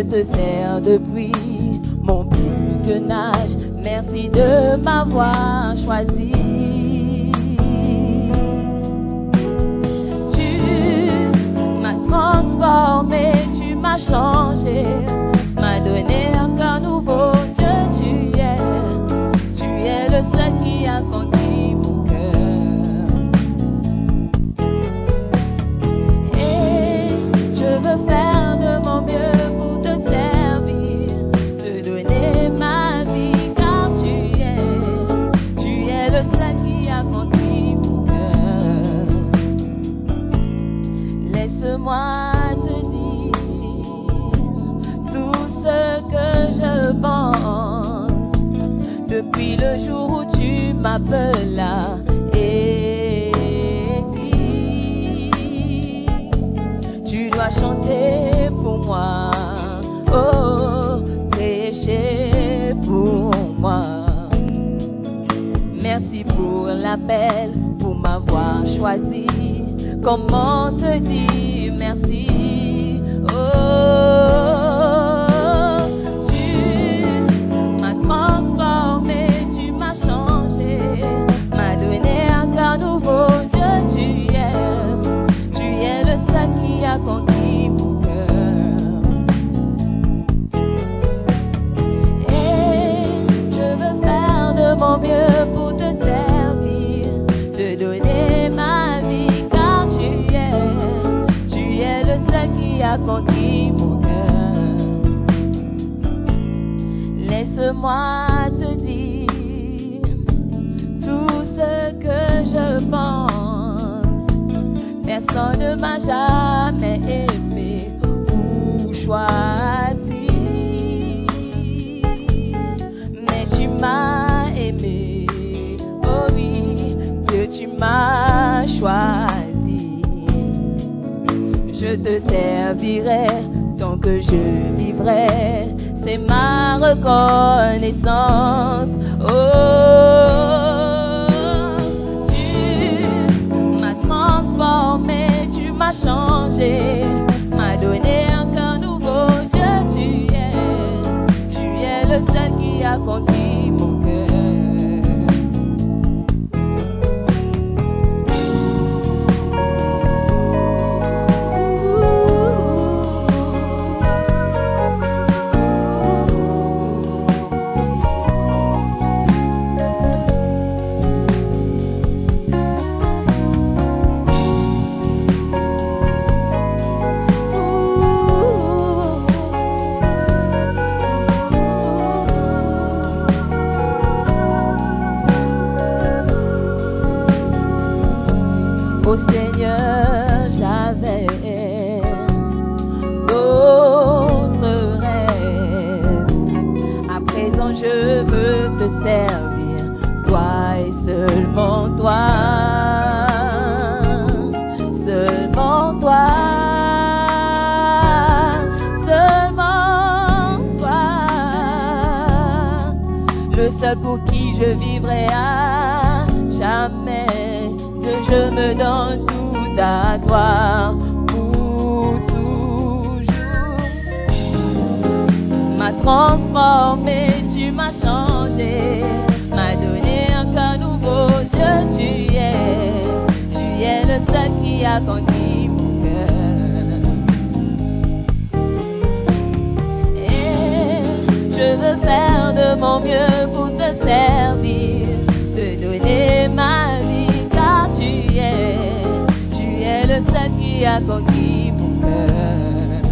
Je te sers depuis mon plus jeune âge. Merci de m'avoir choisi. Tu m'as transformé, tu m'as changé, et tu dois chanter pour moi, oh, prêcher pour moi. Merci pour l'appel, pour m'avoir choisi. Comment te dire? Laisse-moi te dire tout ce que je pense. Personne ne m'a jamais aimé ou choisi. Mais tu m'as aimé, oh oui, que tu m'as choisi. Je te servirai tant que je vivrai, c'est ma reconnaissance. Oh, je vivrai à jamais. Dieu, je me donne tout à toi pour toujours. M'a transformé, tu m'as changé, m'a donné un cœur nouveau. Dieu, tu es, tu es le seul qui a conquis mon cœur. Et je veux faire de mon mieux te donner ma vie, car tu es, tu es le seul qui a conquis mon cœur.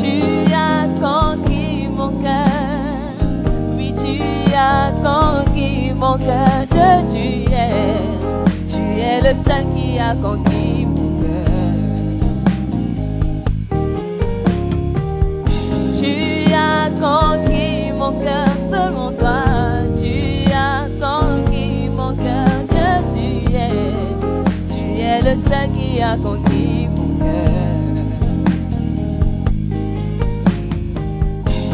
Tu as conquis mon cœur, oui tu as conquis mon cœur, Dieu tu es, tu es le seul qui a conquis le seul qui a conquis mon cœur.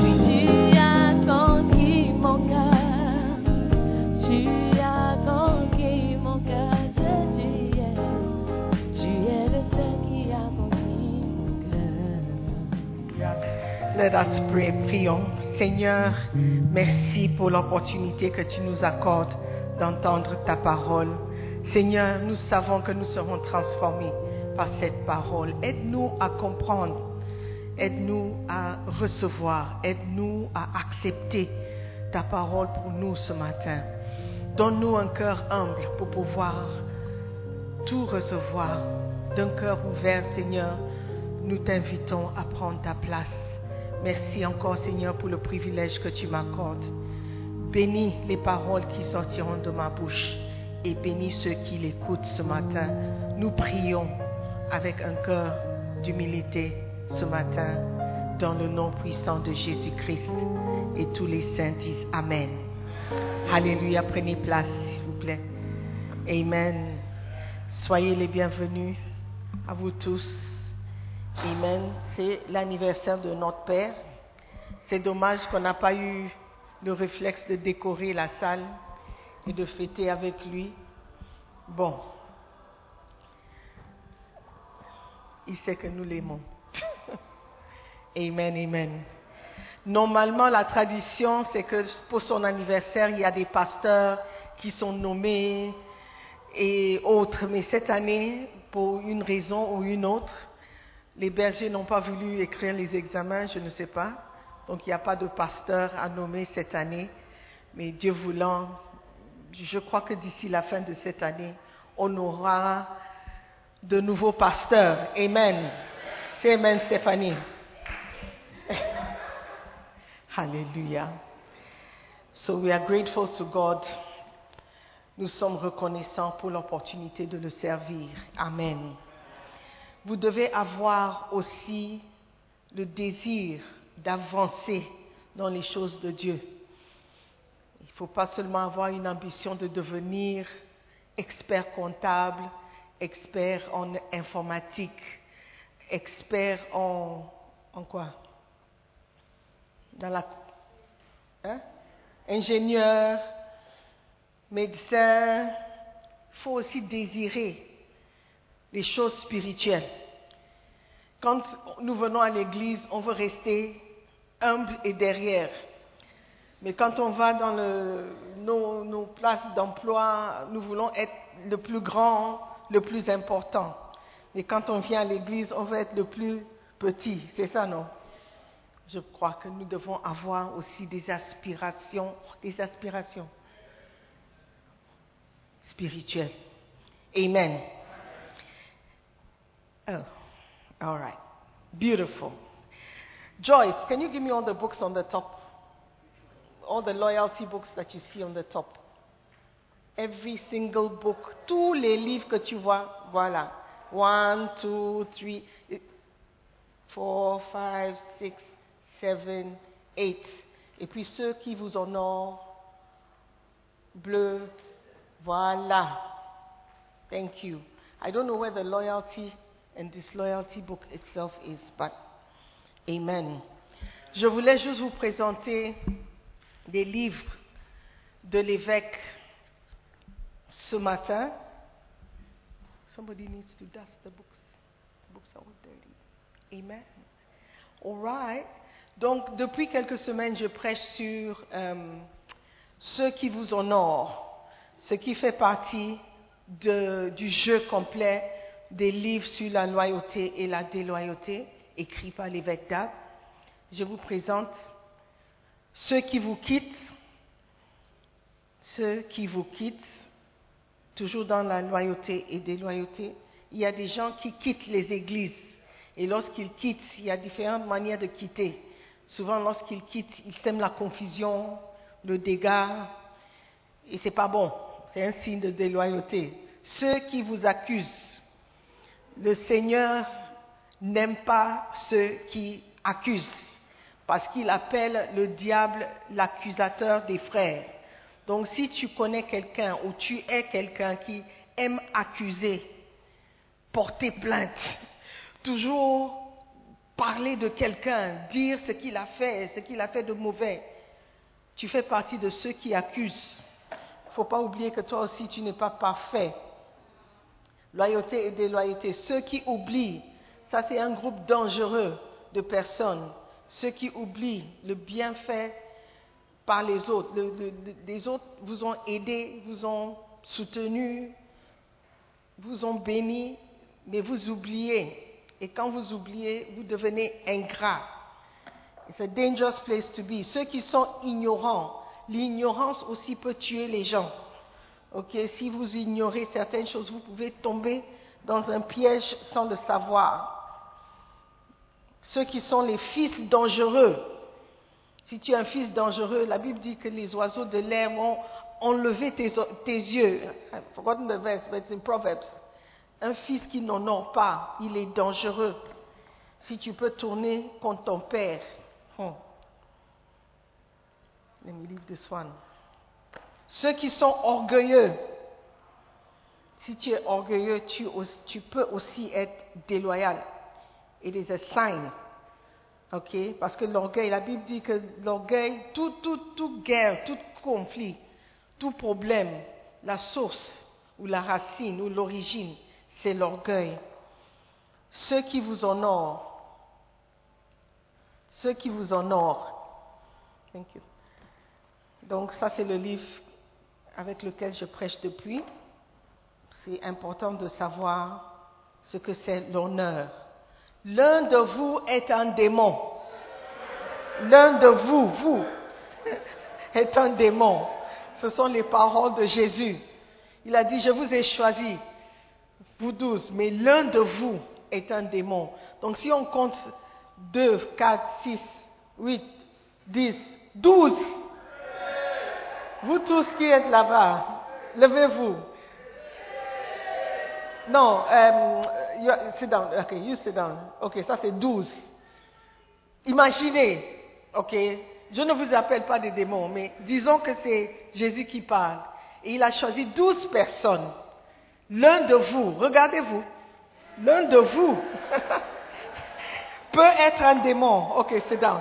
Oui, tu as conquis mon cœur. Tu as conquis mon cœur, tu es. Tu es le seul qui a conquis mon cœur. Let us pray. Prions. Seigneur, merci pour l'opportunité que tu nous accordes d'entendre ta parole. Seigneur, nous savons que nous serons transformés par cette parole. Aide-nous à comprendre. Aide-nous à recevoir. Aide-nous à accepter ta parole pour nous ce matin. Donne-nous un cœur humble pour pouvoir tout recevoir. D'un cœur ouvert, Seigneur, nous t'invitons à prendre ta place. Merci encore, Seigneur, pour le privilège que tu m'accordes. Bénis les paroles qui sortiront de ma bouche et bénis ceux qui l'écoutent ce matin. Nous prions avec un cœur d'humilité ce matin dans le nom puissant de Jésus-Christ. Et tous les saints disent Amen. Alléluia, prenez place, s'il vous plaît. Amen. Soyez les bienvenus à vous tous. Amen. C'est l'anniversaire de notre Père. C'est dommage qu'on n'a pas eu le réflexe de décorer la salle et de fêter avec lui. Bon. Il sait que nous l'aimons. amen, amen. Normalement, la tradition, c'est que pour son anniversaire, il y a des pasteurs qui sont nommés et autres. Mais cette année, pour une raison ou une autre, les bergers n'ont pas voulu écrire les examens, je ne sais pas. Donc il n'y a pas de pasteur à nommer cette année. Mais Dieu voulant, je crois que d'ici la fin de cette année, on aura de nouveaux pasteurs. Amen. C'est Amen, Stéphanie. Hallelujah. So we are grateful to God. Nous sommes reconnaissants pour l'opportunité de le servir. Amen. Vous devez avoir aussi le désir d'avancer dans les choses de Dieu. Ne faut pas seulement avoir une ambition de devenir expert comptable, expert en informatique, expert en, en quoi? Dans la hein? ingénieur, médecin. Il faut aussi désirer les choses spirituelles. Quand nous venons à l'église, on veut rester humble et derrière. Mais quand on va dans nos places d'emploi, nous voulons être le plus grand, le plus important. Mais quand on vient à l'église, on veut être le plus petit. C'est ça, non? Je crois que nous devons avoir aussi des aspirations, des aspirations spirituelles. Amen. Oh, all right. Beautiful. Joyce, can you give me all the books on the top? All the loyalty books that you see on the top. Every single book. Tous les livres que tu vois, voilà. One, two, three, four, five, six, seven, eight. Et puis ceux qui vous honorent, bleu, voilà. Thank you. I don't know where the loyalty and disloyalty book itself is, but amen. Je voulais juste vous présenter des livres de l'évêque ce matin. Somebody needs to dust the books. The books are dirty. Amen. All right. Donc, depuis quelques semaines, je prêche sur euh, ceux qui vous honorent, ce qui fait partie du jeu complet des livres sur la loyauté et la déloyauté, écrits par l'évêque d'Ab. Je vous présente ceux qui vous quittent, ceux qui vous quittent, toujours dans la loyauté et déloyauté. Il y a des gens qui quittent les églises. Et lorsqu'ils quittent, il y a différentes manières de quitter. Souvent, lorsqu'ils quittent, ils sèment la confusion, le dégât. Et c'est pas bon. C'est un signe de déloyauté. Ceux qui vous accusent, le Seigneur n'aime pas ceux qui accusent, parce qu'il appelle le diable l'accusateur des frères. Donc si tu connais quelqu'un ou tu es quelqu'un qui aime accuser, porter plainte, toujours parler de quelqu'un, dire ce qu'il a fait, ce qu'il a fait de mauvais, tu fais partie de ceux qui accusent. Il ne faut pas oublier que toi aussi tu n'es pas parfait. Loyauté et déloyauté. Ceux qui oublient, ça c'est un groupe dangereux de personnes. Ceux qui oublient le bienfait par les autres. Le- le- le- les autres vous ont aidé, vous ont soutenu, vous ont béni, mais vous oubliez. Et quand vous oubliez, vous devenez ingrat. It's a dangerous place to be. Ceux qui sont ignorants, l'ignorance aussi peut tuer les gens. Ok, si vous ignorez certaines choses, vous pouvez tomber dans un piège sans le savoir. Ceux qui sont les fils dangereux. Si tu es un fils dangereux, la Bible dit que les oiseaux de l'air vont enlever tes, yeux. I've forgotten the verse, but it's in Proverbs. Un fils qui n'honore pas, il est dangereux. Si tu peux tourner contre ton père. Hmm. Let me leave one. Ceux qui sont orgueilleux. Si tu es orgueilleux, tu, tu peux aussi être déloyal. It is a sign. OK? Parce que l'orgueil, la Bible dit que l'orgueil, tout, tout, toute guerre, tout conflit, tout problème, la source ou la racine ou l'origine, c'est l'orgueil. Ceux qui vous honorent, ceux qui vous honorent. Thank you. Donc ça, c'est le livre avec lequel je prêche depuis. C'est important de savoir ce que c'est l'honneur. L'un de vous est un démon. L'un de vous, vous, est un démon. Ce sont les paroles de Jésus. Il a dit, je vous ai choisi, vous douze, mais l'un de vous est un démon. Donc si on compte 2, 4, 6, 8, 10, 12, vous tous qui êtes là-bas, levez-vous. Non, euh, sit down. Ok, you sit down. Ok, ça c'est 12. Imaginez, ok, je ne vous appelle pas des démons, mais disons que c'est Jésus qui parle. Et il a choisi 12 personnes. L'un de vous, regardez-vous, l'un de vous peut être un démon. Ok, sit down.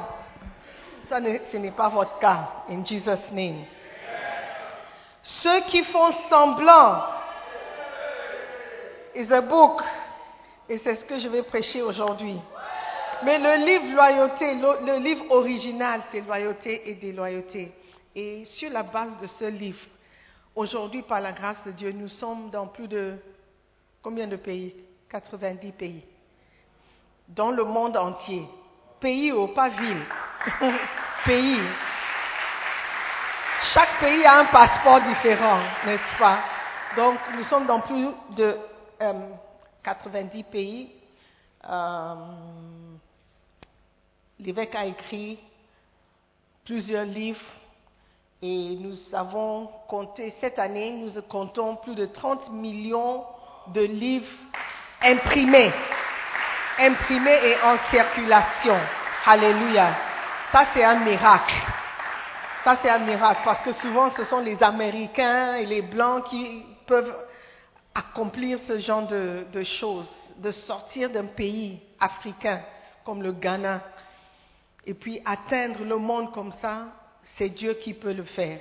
Ça ne- ce n'est pas votre cas, in Jesus' name. Ceux qui font semblant is a book. Et c'est ce que je vais prêcher aujourd'hui. Mais le livre loyauté, le, livre original, c'est loyauté et déloyauté. Et sur la base de ce livre, aujourd'hui, par la grâce de Dieu, nous sommes dans plus de combien de pays? 90 pays. Dans le monde entier. Pays ou pas ville? pays. Chaque pays a un passeport différent, n'est-ce pas? Donc, nous sommes dans plus de euh, 90 pays. Euh, L'évêque a écrit plusieurs livres et nous avons compté, cette année, nous comptons plus de 30 millions de livres imprimés, imprimés et en circulation. Alléluia. Ça, c'est un miracle. Ça, c'est un miracle parce que souvent, ce sont les Américains et les Blancs qui peuvent accomplir ce genre de, de choses, de sortir d'un pays africain comme le Ghana Et puis atteindre le monde comme ça, c'est Dieu qui peut le faire.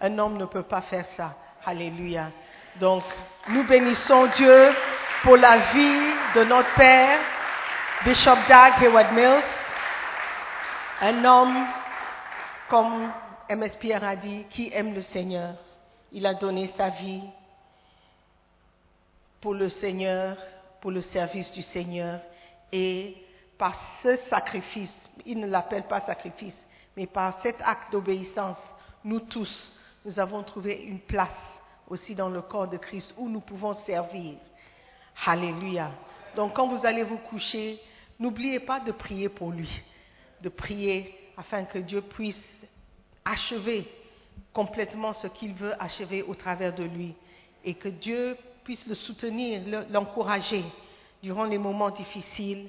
Un homme ne peut pas faire ça. Alléluia. Donc, nous bénissons Dieu pour la vie de notre Père, Bishop Doug Hayward Mills, un homme, comme MS Pierre a dit, qui aime le Seigneur. Il a donné sa vie pour le Seigneur, pour le service du Seigneur. Et par ce sacrifice, il ne l'appelle pas sacrifice, mais par cet acte d'obéissance, nous tous, nous avons trouvé une place aussi dans le corps de Christ où nous pouvons servir. Alléluia. Donc quand vous allez vous coucher, n'oubliez pas de prier pour lui, de prier afin que Dieu puisse achever complètement ce qu'il veut achever au travers de lui et que Dieu puisse le soutenir, le- l'encourager durant les moments difficiles,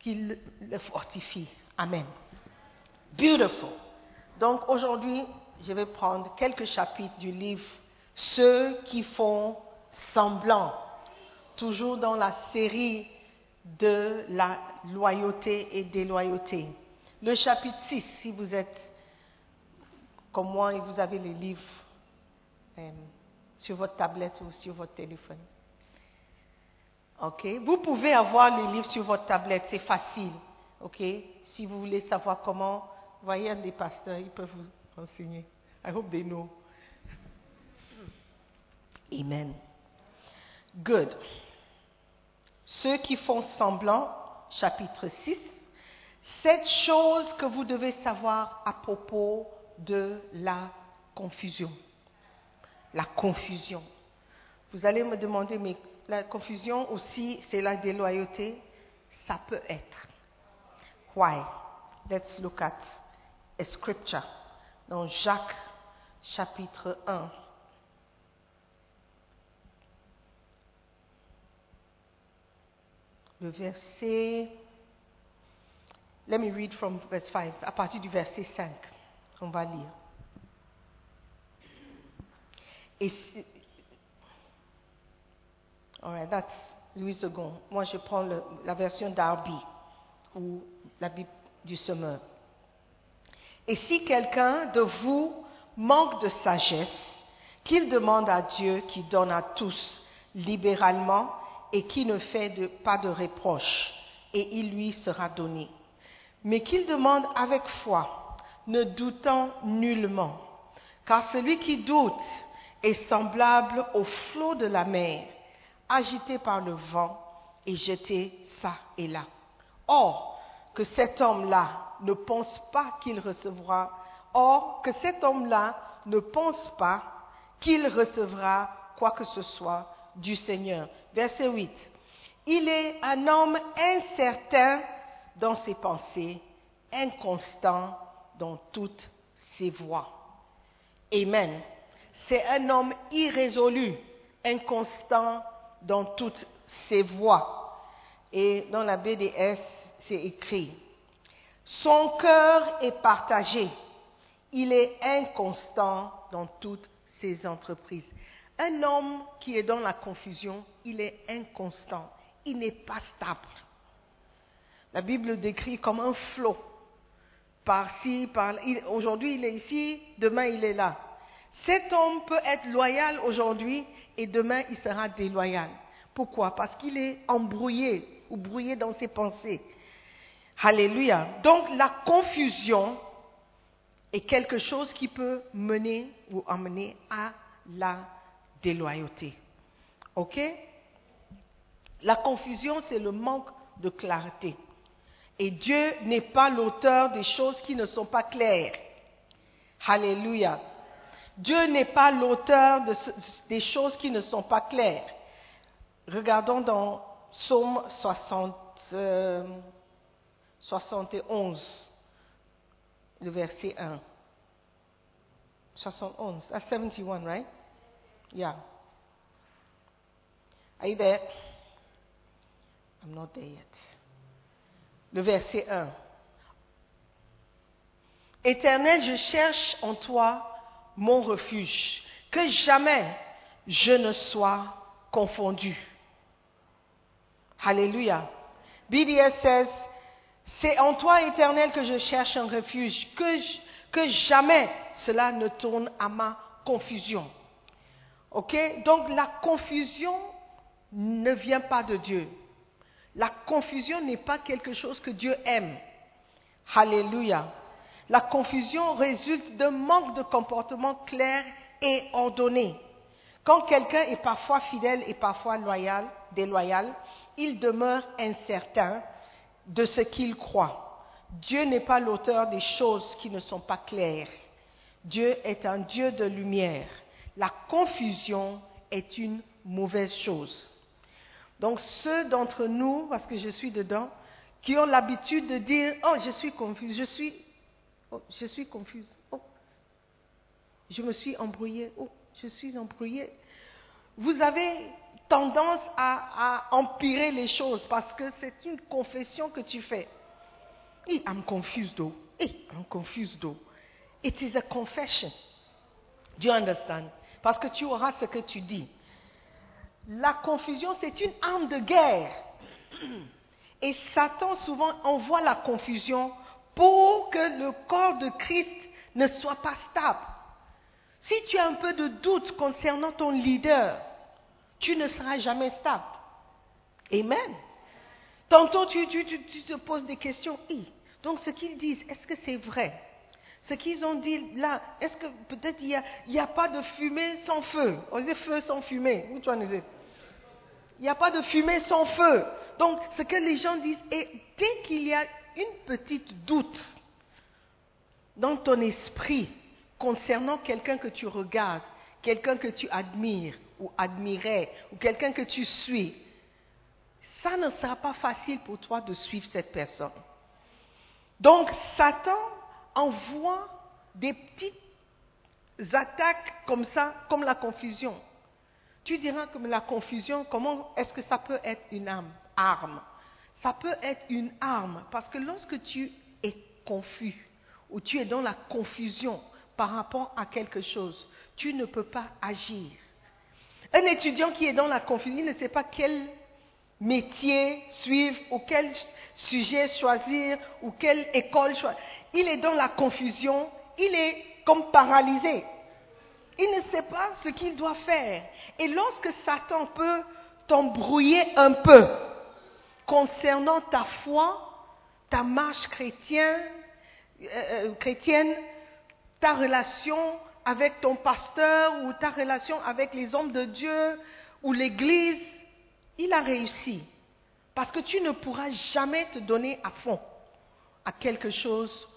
qu'il le fortifie. Amen. Beautiful. Donc aujourd'hui, je vais prendre quelques chapitres du livre Ceux qui font semblant, toujours dans la série de la loyauté et déloyauté. Le chapitre 6, si vous êtes comme moi et vous avez les livres euh, sur votre tablette ou sur votre téléphone. OK? Vous pouvez avoir les livres sur votre tablette, c'est facile. OK? Si vous voulez savoir comment, voyez des pasteurs, ils peuvent vous renseigner. I hope they know. Amen. Good. Ceux qui font semblant, chapitre 6, cette chose que vous devez savoir à propos de la confusion. La confusion. Vous allez me demander, mais la confusion aussi, c'est la déloyauté Ça peut être. Why? Let's look at a scripture. Dans Jacques, chapitre 1. Le verset. Let me read from verse 5. À partir du verset 5. On va lire. Et si- All right, that's Louis II. Moi, je prends la version d'Arby ou la Bible du Semeur. Et si quelqu'un de vous manque de sagesse, qu'il demande à Dieu qui donne à tous libéralement et qui ne fait pas de reproche, et il lui sera donné. Mais qu'il demande avec foi, ne doutant nullement. Car celui qui doute est semblable au flot de la mer, agité par le vent et jeté ça et là. Or, que cet homme-là ne pense pas qu'il recevra, or, que cet homme-là ne pense pas qu'il recevra quoi que ce soit du Seigneur. Verset 8. Il est un homme incertain dans ses pensées, inconstant dans toutes ses voies. Amen. C'est un homme irrésolu, inconstant dans toutes ses voies. Et dans la BDS, c'est écrit, son cœur est partagé, il est inconstant dans toutes ses entreprises. Un homme qui est dans la confusion, il est inconstant, il n'est pas stable. La Bible le décrit comme un flot. Par-ci, par il- Aujourd'hui, il est ici, demain, il est là. Cet homme peut être loyal aujourd'hui et demain, il sera déloyal. Pourquoi? Parce qu'il est embrouillé ou brouillé dans ses pensées. Alléluia. Donc, la confusion est quelque chose qui peut mener ou amener à la déloyauté. OK? La confusion, c'est le manque de clarté. Et Dieu n'est pas l'auteur des choses qui ne sont pas claires. Alléluia. Dieu n'est pas l'auteur des choses qui ne sont pas claires. Regardons dans Psaume 60, euh, 71, le verset 1. 71, that's 71, right? Yeah. Are you there? I'm not there yet. Le verset 1. Éternel, je cherche en toi mon refuge, que jamais je ne sois confondu. Hallelujah. BDS says, C'est en toi, éternel, que je cherche un refuge, que jamais cela ne tourne à ma confusion. Ok? Donc la confusion ne vient pas de Dieu. La confusion n'est pas quelque chose que Dieu aime. Alléluia. La confusion résulte d'un manque de comportement clair et ordonné. Quand quelqu'un est parfois fidèle et parfois loyal, déloyal, il demeure incertain de ce qu'il croit. Dieu n'est pas l'auteur des choses qui ne sont pas claires. Dieu est un Dieu de lumière. La confusion est une mauvaise chose. Donc ceux d'entre nous, parce que je suis dedans, qui ont l'habitude de dire, oh, je suis confuse, je suis, oh, je suis confuse, oh, je me suis embrouillée, oh, je suis embrouillée. Vous avez tendance à, empirer les choses parce que c'est une confession que tu fais. Hey, I'm confused though. Hey, I'm confused though. It is a confession. Do you understand? Parce que tu auras ce que tu dis. La confusion, c'est une arme de guerre. Et Satan souvent envoie la confusion pour que le corps de Christ ne soit pas stable. Si tu as un peu de doute concernant ton leader, tu ne seras jamais stable. Amen. Tantôt, tu, tu- tu- tu te poses des questions. Donc, ce qu'ils disent, est-ce que c'est vrai? Ce qu'ils ont dit là, est-ce que peut-être il n'y a, a pas de fumée sans feu? On dit feu sans fumée. Il n'y a pas de fumée sans feu. Donc, ce que les gens disent, et dès qu'il y a une petite doute dans ton esprit concernant quelqu'un que tu regardes, quelqu'un que tu admires ou admirais, ou quelqu'un que tu suis, ça ne sera pas facile pour toi de suivre cette personne. Donc, Satan envoie des petites attaques comme ça, comme la confusion. Tu diras que la confusion, comment est-ce que ça peut être une arme, arme? Ça peut être une arme parce que lorsque tu es confus ou tu es dans la confusion par rapport à quelque chose, tu ne peux pas agir. Un étudiant qui est dans la confusion, ne sait pas quel métier suivre ou quel sujet choisir ou quelle école choisir. Il est dans la confusion, il est comme paralysé. Il ne sait pas ce qu'il doit faire. Et lorsque Satan peut t'embrouiller un peu concernant ta foi, ta marche chrétienne, euh, euh, chrétienne, ta relation avec ton pasteur ou ta relation avec les hommes de Dieu ou l'Église, il a réussi. Parce que tu ne pourras jamais te donner à fond à quelque chose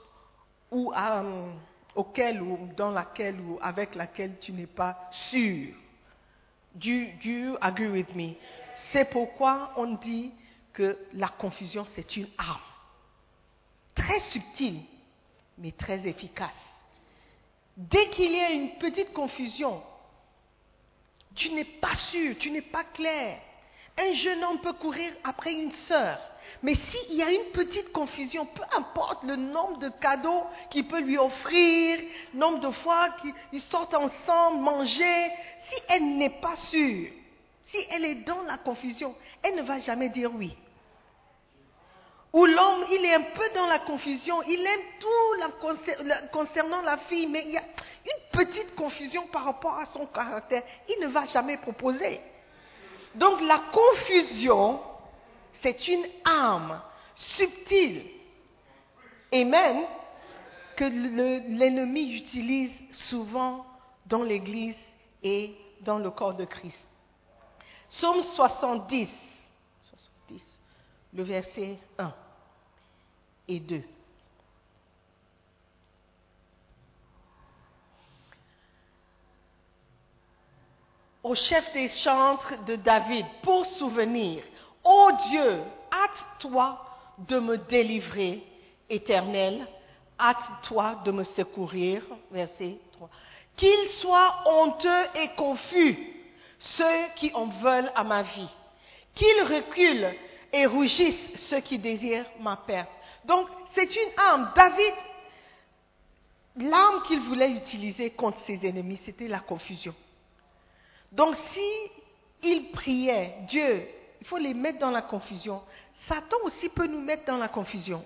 ou à, euh, auquel ou dans laquelle ou avec laquelle tu n'es pas sûr. Do do agree with me? C'est pourquoi on dit que la confusion, c'est une arme. Très subtile, mais très efficace. Dès qu'il y a une petite confusion, tu n'es pas sûr, tu n'es pas clair. Un jeune homme peut courir après une sœur, mais s'il y a une petite confusion, peu importe le nombre de cadeaux qu'il peut lui offrir, nombre de fois qu'ils sortent ensemble, manger, si elle n'est pas sûre, si elle est dans la confusion, elle ne va jamais dire oui. Ou l'homme, il est un peu dans la confusion, il aime tout la concer- la- concernant la fille, mais il y a une petite confusion par rapport à son caractère, il ne va jamais proposer. Donc la confusion, c'est une arme subtile, amen, que le- l'ennemi utilise souvent dans l'Église et dans le corps de Christ. Psaume 70, 70, le verset 1 et 2. Au chef des chantres de David, pour souvenir, Ô Dieu, hâte-toi de me délivrer, éternel, hâte-toi de me secourir. Verset 3. Qu'ils soient honteux et confus, ceux qui en veulent à ma vie. Qu'ils reculent et rougissent ceux qui désirent ma perte. Donc, c'est une arme. David, l'arme qu'il voulait utiliser contre ses ennemis, c'était la confusion. Donc, si il priait, Dieu, il faut les mettre dans la confusion. Satan aussi peut nous mettre dans la confusion.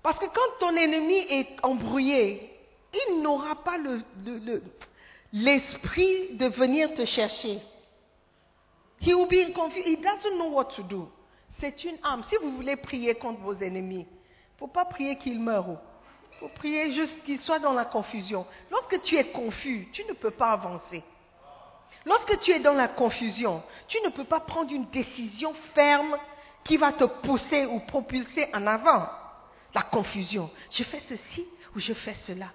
Parce que quand ton ennemi est embrouillé, il n'aura pas le- le- le- l'esprit de venir te chercher. He will be in confu- He doesn't know what to do. C'est une arme. Si vous voulez prier contre vos ennemis, il ne faut pas prier qu'ils meurent. Il faut prier juste qu'ils soient dans la confusion. Lorsque tu es confus, tu ne peux pas avancer. Lorsque tu es dans la confusion, tu ne peux pas prendre une décision ferme qui va te pousser ou propulser en avant. La confusion. Je fais ceci ou je fais cela.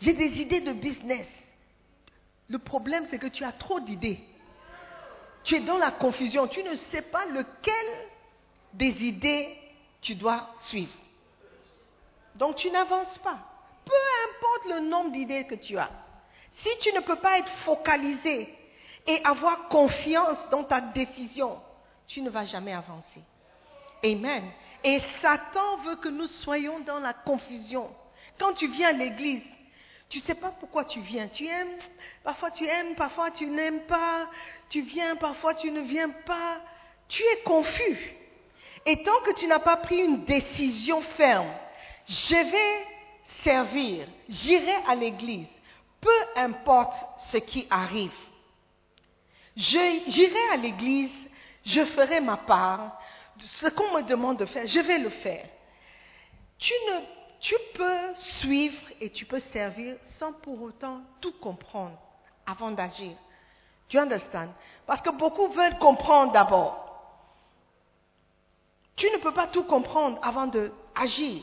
J'ai des idées de business. Le problème, c'est que tu as trop d'idées. Tu es dans la confusion. Tu ne sais pas lequel des idées tu dois suivre. Donc tu n'avances pas. Peu importe le nombre d'idées que tu as. Si tu ne peux pas être focalisé et avoir confiance dans ta décision, tu ne vas jamais avancer. Amen. Et Satan veut que nous soyons dans la confusion. Quand tu viens à l'église, tu ne sais pas pourquoi tu viens. Tu aimes, parfois tu aimes, parfois tu n'aimes pas. Tu viens, parfois tu ne viens pas. Tu es confus. Et tant que tu n'as pas pris une décision ferme, je vais servir, j'irai à l'église, peu importe ce qui arrive. J'irai à l'église, je ferai ma part. Ce qu'on me demande de faire, je vais le faire. Tu, ne, tu peux suivre et tu peux servir sans pour autant tout comprendre avant d'agir. Tu understand? Parce que beaucoup veulent comprendre d'abord. Tu ne peux pas tout comprendre avant d'agir.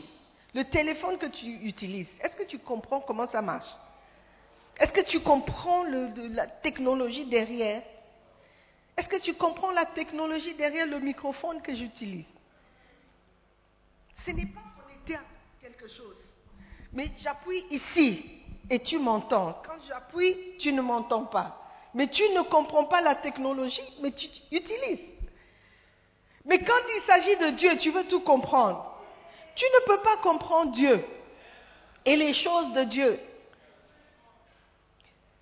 Le téléphone que tu utilises, est-ce que tu comprends comment ça marche? Est-ce que tu comprends la technologie derrière? Est-ce que tu comprends la technologie derrière le microphone que j'utilise? Ce n'est pas quelque chose. Mais j'appuie ici et tu m'entends. Quand j'appuie, tu ne m'entends pas. Mais tu ne comprends pas la technologie, mais tu utilises. Mais quand il s'agit de Dieu, tu veux tout comprendre. Tu ne peux pas comprendre Dieu et les choses de Dieu.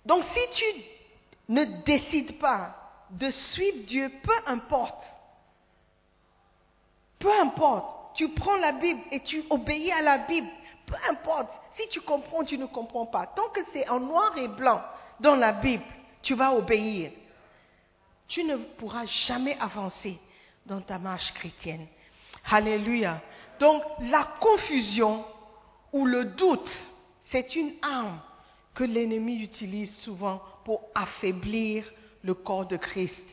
Donc si tu ne décides pas de suivre Dieu, peu importe, peu importe, tu prends la Bible et tu obéis à la Bible, peu importe, si tu comprends, tu ne comprends pas. Tant que c'est en noir et blanc dans la Bible, tu vas obéir. Tu ne pourras jamais avancer dans ta marche chrétienne. Alléluia. Donc la confusion ou le doute, c'est une arme que l'ennemi utilise souvent pour affaiblir le corps de Christ.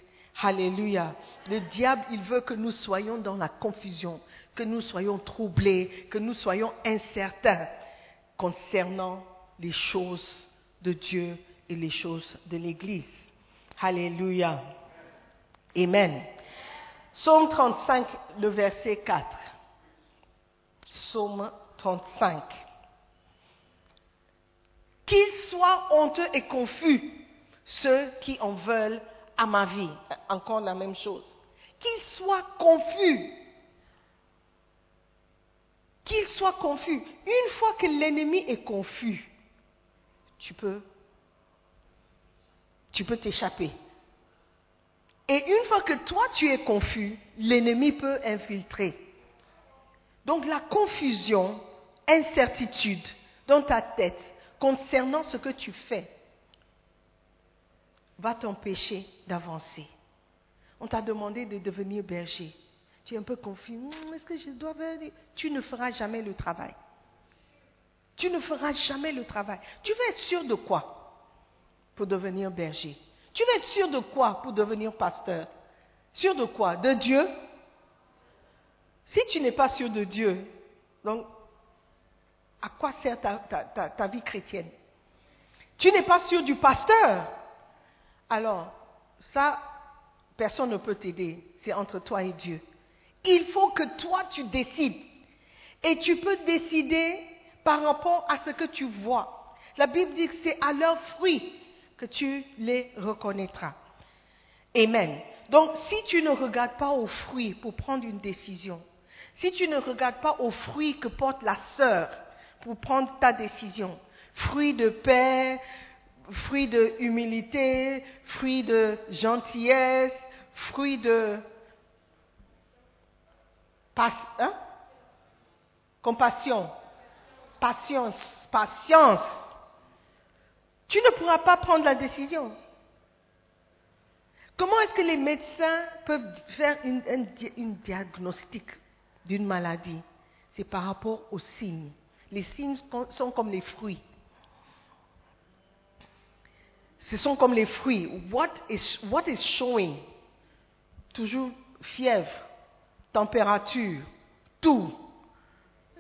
Alléluia. Le diable, il veut que nous soyons dans la confusion, que nous soyons troublés, que nous soyons incertains concernant les choses de Dieu et les choses de l'Église. Alléluia. Amen. Psaume 35, le verset 4. Psaume 35. Qu'ils soient honteux et confus, ceux qui en veulent à ma vie. Encore la même chose. Qu'ils soient confus. Qu'ils soient confus. Une fois que l'ennemi est confus, tu peux, tu peux t'échapper. Et une fois que toi tu es confus, l'ennemi peut infiltrer. Donc la confusion, incertitude dans ta tête concernant ce que tu fais va t'empêcher d'avancer. On t'a demandé de devenir berger. Tu es un peu confus. Hum, Est-ce que je dois venir? Tu ne feras jamais le travail. Tu ne feras jamais le travail. Tu veux être sûr de quoi? Pour devenir berger Tu veux être sûr de quoi? Pour devenir pasteur Sûr de quoi? De Dieu? Si tu n'es pas sûr de Dieu, donc à quoi sert ta, ta- vie chrétienne? Tu n'es pas sûr du pasteur Alors, ça, personne ne peut t'aider. C'est entre toi et Dieu. Il faut que toi, tu décides. Et tu peux décider par rapport à ce que tu vois. La Bible dit que c'est à leurs fruits que tu les reconnaîtras. Amen. Donc, si tu ne regardes pas aux fruits pour prendre une décision, si tu ne regardes pas aux fruits que porte la sœur pour prendre ta décision, fruits de paix, fruits de humilité, fruits de gentillesse, fruits de... Hein? compassion, patience, patience, tu ne pourras pas prendre la décision. Comment est-ce que les médecins peuvent faire une, un di- une diagnostic d'une maladie? C'est par rapport aux signes. Les signes sont comme les fruits. Ce sont comme les fruits. What is, what is showing? Toujours fièvre, température, tout,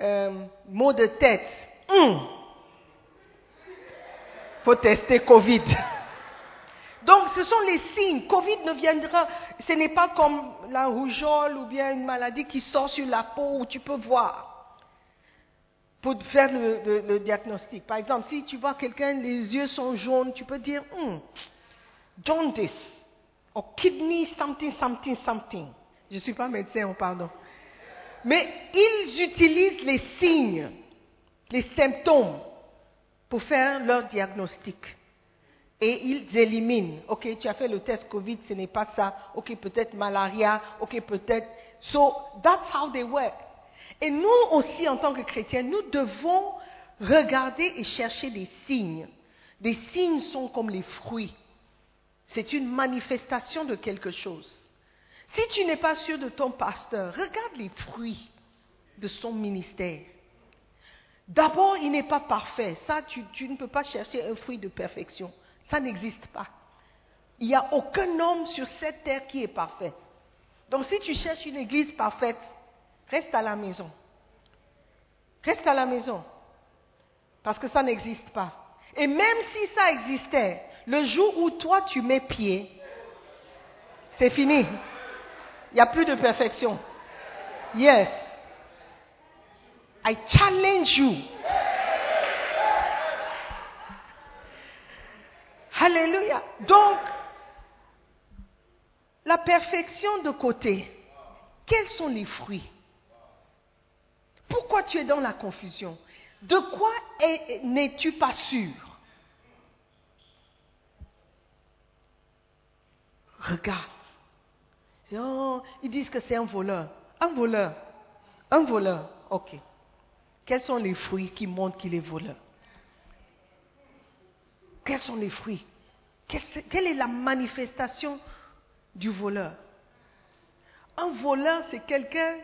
euh, maux de tête. Hum. Faut tester Covid. Donc, ce sont les signes. Covid ne viendra, ce n'est pas comme la rougeole ou bien une maladie qui sort sur la peau où tu peux voir pour faire le, diagnostic. Par exemple, si tu vois quelqu'un, les yeux sont jaunes, tu peux dire, hmm, jaundice, ou kidney something, something, something. Je ne suis pas médecin, oh, pardon. Mais ils utilisent les signes, les symptômes pour faire leur diagnostic. Et ils éliminent. Ok, tu as fait le test Covid, ce n'est pas ça. Ok, peut-être malaria. Ok, peut-être. So, that's how they work. Et nous aussi, en tant que chrétiens, nous devons regarder et chercher des signes. Des signes sont comme les fruits. C'est une manifestation de quelque chose. Si tu n'es pas sûr de ton pasteur, regarde les fruits de son ministère. D'abord, il n'est pas parfait. Ça, tu, ne peux pas chercher un fruit de perfection. Ça n'existe pas. Il n'y a aucun homme sur cette terre qui est parfait. Donc, si tu cherches une église parfaite, reste à la maison. Reste à la maison. Parce que ça n'existe pas. Et même si ça existait, le jour où toi tu mets pied, c'est fini. Il n'y a plus de perfection. Yes. I challenge you. Alléluia. Donc, la perfection de côté, quels sont les fruits? Pourquoi tu es dans la confusion? De quoi es- n'es-tu pas sûr? Regarde. Ils disent que c'est un voleur. Un voleur. Un voleur. Ok. Quels sont les fruits qui montrent qu'il est voleur? Quels sont les fruits? Quelle est la manifestation du voleur? Un voleur, c'est quelqu'un,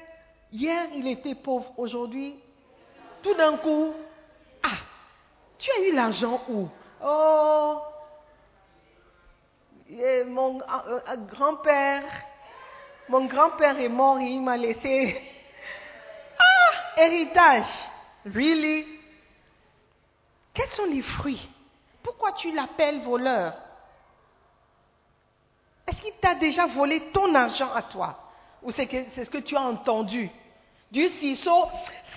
hier il était pauvre, aujourd'hui, tout d'un coup, ah, tu as eu l'argent où? Oh, mon euh, euh, grand-père, mon grand-père est mort et il m'a laissé. Ah, héritage. Really? Quels sont les fruits? Pourquoi tu l'appelles voleur? Est-ce qu'il t'a déjà volé ton argent à toi? Ou c'est ce que tu as entendu? Dieu so,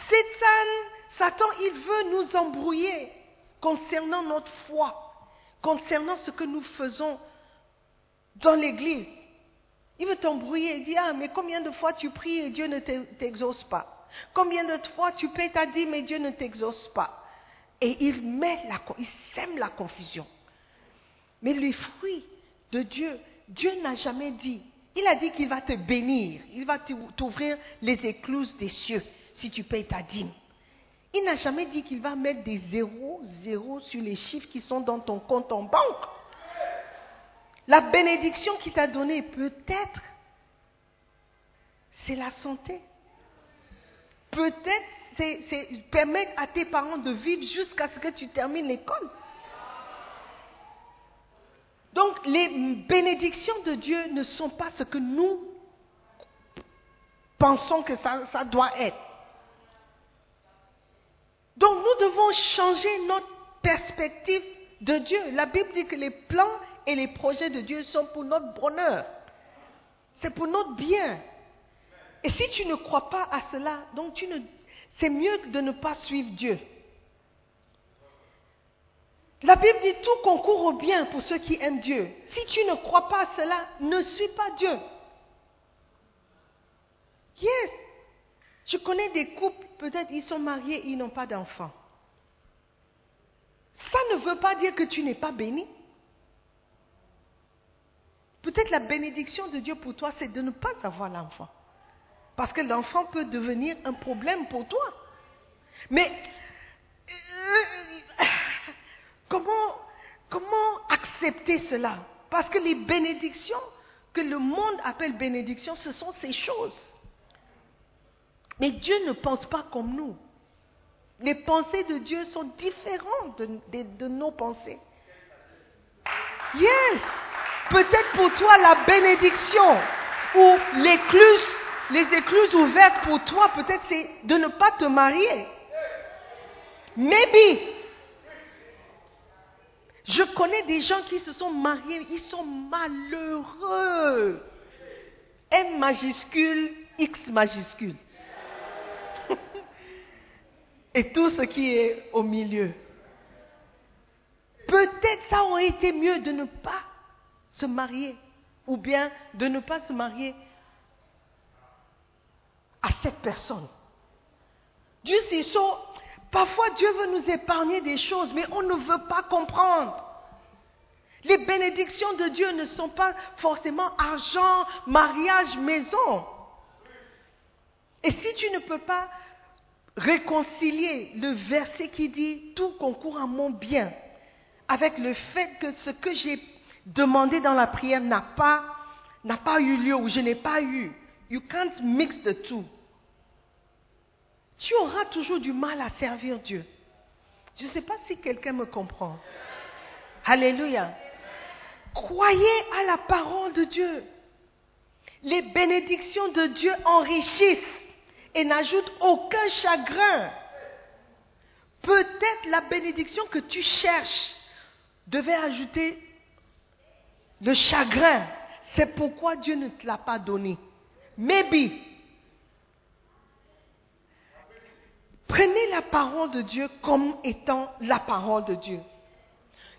Satan, Satan, il veut nous embrouiller concernant notre foi, concernant ce que nous faisons dans l'église. Il veut t'embrouiller. Il dit, ah, mais combien de fois tu pries et Dieu ne t'e- t'exauce pas? Combien de fois tu payes ta dîme et Dieu ne t'exauce pas? Et il met la, il sème la confusion. Mais les fruits de Dieu, Dieu n'a jamais dit. Il a dit qu'il va te bénir. Il va t'ou- t'ouvrir les écluses des cieux si tu payes ta dîme. Il n'a jamais dit qu'il va mettre des zéros, zéros sur les chiffres qui sont dans ton compte en banque. La bénédiction qu'il t'a donnée, peut-être, c'est la santé. Peut-être, c'est permettre à tes parents de vivre jusqu'à ce que tu termines l'école. Donc, les bénédictions de Dieu ne sont pas ce que nous pensons que ça, ça doit être. Donc, nous devons changer notre perspective de Dieu. La Bible dit que les plans et les projets de Dieu sont pour notre bonheur. C'est pour notre bien. Et si tu ne crois pas à cela, c'est mieux de ne pas suivre Dieu. La Bible dit tout concourt au bien pour ceux qui aiment Dieu. Si tu ne crois pas à cela, ne suis pas Dieu. Yes. Je connais des couples, peut-être ils sont mariés, ils n'ont pas d'enfants. Ça ne veut pas dire que tu n'es pas béni. Peut-être la bénédiction de Dieu pour toi, c'est de ne pas avoir l'enfant. Parce que l'enfant peut devenir un problème pour toi. Mais euh, comment, accepter cela? Parce que les bénédictions que le monde appelle bénédictions, ce sont ces choses. Mais Dieu ne pense pas comme nous. Les pensées de Dieu sont différentes de, de- de nos pensées. Yes. Peut-être pour toi la bénédiction ou l'écluse, les écluses ouvertes pour toi, peut-être c'est de ne pas te marier. Maybe. Je connais des gens qui se sont mariés, ils sont malheureux. M majuscule, X majuscule. Et tout ce qui est au milieu. Peut-être ça aurait été mieux de ne pas se marier, ou bien de ne pas se marier à cette personne. Dieu c'est ça. Parfois Dieu veut nous épargner des choses, mais on ne veut pas comprendre. Les bénédictions de Dieu ne sont pas forcément argent, mariage, maison. Et si tu ne peux pas réconcilier le verset qui dit tout concourt à mon bien avec le fait que ce que j'ai demandé dans la prière n'a pas, n'a pas eu lieu ou je n'ai pas eu. You can't mix the two. Tu auras toujours du mal à servir Dieu. Je ne sais pas si quelqu'un me comprend. Alléluia. Croyez à la parole de Dieu. Les bénédictions de Dieu enrichissent et n'ajoutent aucun chagrin. Peut-être la bénédiction que tu cherches devait ajouter le chagrin. C'est pourquoi Dieu ne te l'a pas donné. Maybe. Prenez la parole de Dieu comme étant la parole de Dieu.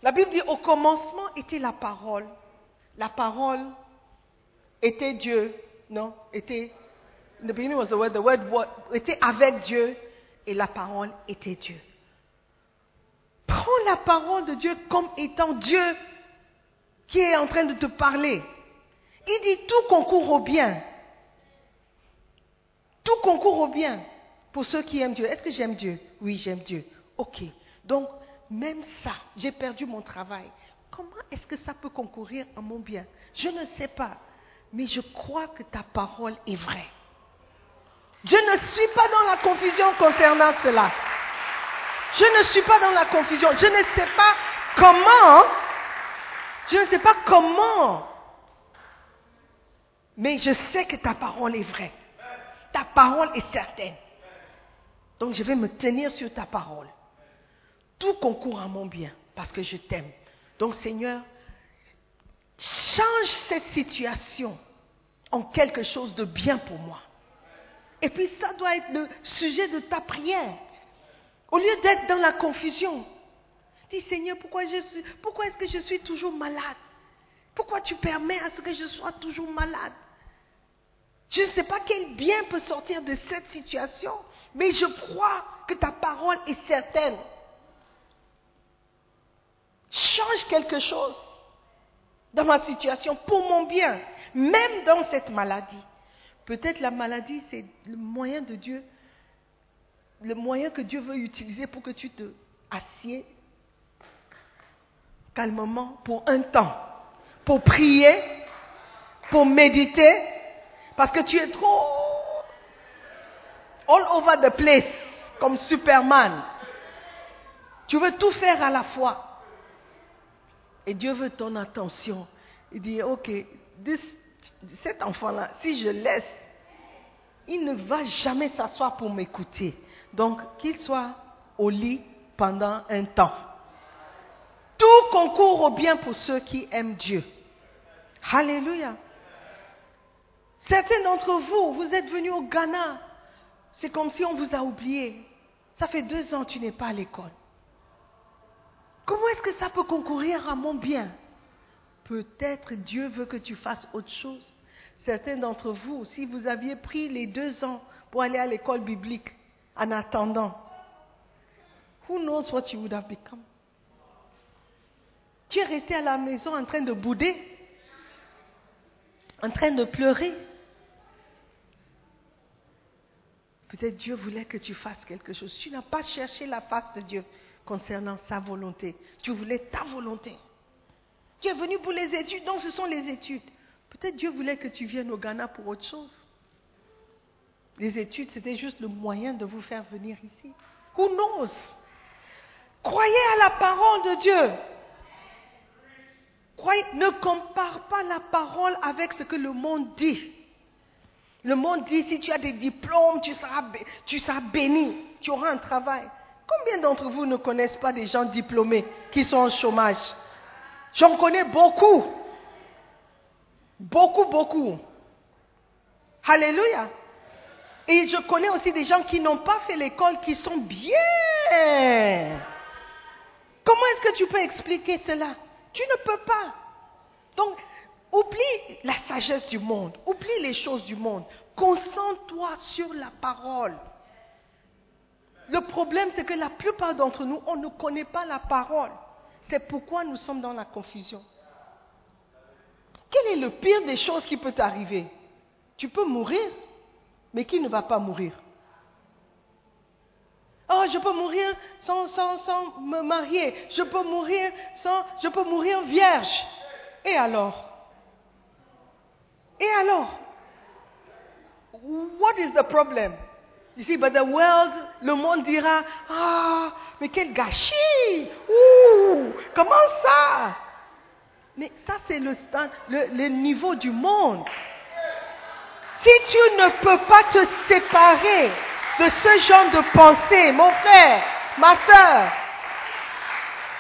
La Bible dit au commencement était la parole. La parole était Dieu, non Était the beginning was the word, the word wa- était avec Dieu et la parole était Dieu. Prends la parole de Dieu comme étant Dieu qui est en train de te parler. Il dit tout concourt au bien. Tout concourt au bien pour ceux qui aiment Dieu. Est-ce que j'aime Dieu? Oui, j'aime Dieu. Ok. Donc, même ça, j'ai perdu mon travail. Comment est-ce que ça peut concourir à mon bien? Je ne sais pas. Mais je crois que ta parole est vraie. Je ne suis pas dans la confusion concernant cela. Je ne suis pas dans la confusion. Je ne sais pas comment. Je ne sais pas comment. Mais je sais que ta parole est vraie. Ta parole est certaine. Donc je vais me tenir sur ta parole. Tout concourt à mon bien parce que je t'aime. Donc Seigneur, change cette situation en quelque chose de bien pour moi. Et puis ça doit être le sujet de ta prière. Au lieu d'être dans la confusion, Seigneur, pourquoi, pourquoi est-ce que je suis toujours malade? Pourquoi tu permets à ce que je sois toujours malade? Je ne sais pas quel bien peut sortir de cette situation, mais je crois que ta parole est certaine. Change quelque chose dans ma situation pour mon bien, même dans cette maladie. Peut-être la maladie, c'est le moyen de Dieu, le moyen que Dieu veut utiliser pour que tu te assieds calmement pour un temps, pour prier, pour méditer, parce que tu es trop all over the place, comme Superman. Tu veux tout faire à la fois. Et Dieu veut ton attention. Il dit, ok, cet enfant-là, si je laisse, il ne va jamais s'asseoir pour m'écouter. Donc, qu'il soit au lit pendant un temps. Tout concourt au bien pour ceux qui aiment Dieu. Alléluia. Certains d'entre vous, vous êtes venus au Ghana. C'est comme si on vous a oublié. Ça fait deux ans que tu n'es pas à l'école. Comment est-ce que ça peut concourir à mon bien? Peut-être Dieu veut que tu fasses autre chose. Certains d'entre vous, si vous aviez pris les deux ans pour aller à l'école biblique en attendant, who knows what you would have become? Tu es resté à la maison en train de bouder, en train de pleurer. Peut-être Dieu voulait que tu fasses quelque chose. Tu n'as pas cherché la face de Dieu concernant sa volonté. Tu voulais ta volonté. Tu es venu pour les études, donc ce sont les études. Peut-être Dieu voulait que tu viennes au Ghana pour autre chose. Les études, c'était juste le moyen de vous faire venir ici. Who knows? Croyez à la parole de Dieu. Croyez, ne compare pas la parole avec ce que le monde dit. Le monde dit si tu as des diplômes, tu seras, tu seras béni, tu auras un travail. Combien d'entre vous ne connaissent pas des gens diplômés qui sont en chômage? J'en connais beaucoup. Beaucoup, beaucoup. Alléluia. Et je connais aussi des gens qui n'ont pas fait l'école, qui sont bien. Comment est-ce que tu peux expliquer cela? Tu ne peux pas. Donc, oublie la sagesse du monde, oublie les choses du monde. Concentre-toi sur la parole. Le problème, c'est que la plupart d'entre nous, on ne connaît pas la parole. C'est pourquoi nous sommes dans la confusion. Quel est le pire des choses qui peut t'arriver? Tu peux mourir, mais qui ne va pas mourir? Oh, je peux mourir sans, sans, sans me marier. Je peux mourir sans, je peux mourir vierge. Et alors? Et alors? What is the problem? You see, but the world, le monde dira, ah, mais quel gâchis Ouh, Comment ça? Mais ça, c'est le, le, le niveau du monde. Si tu ne peux pas te séparer de ce genre de pensée, mon frère, ma soeur,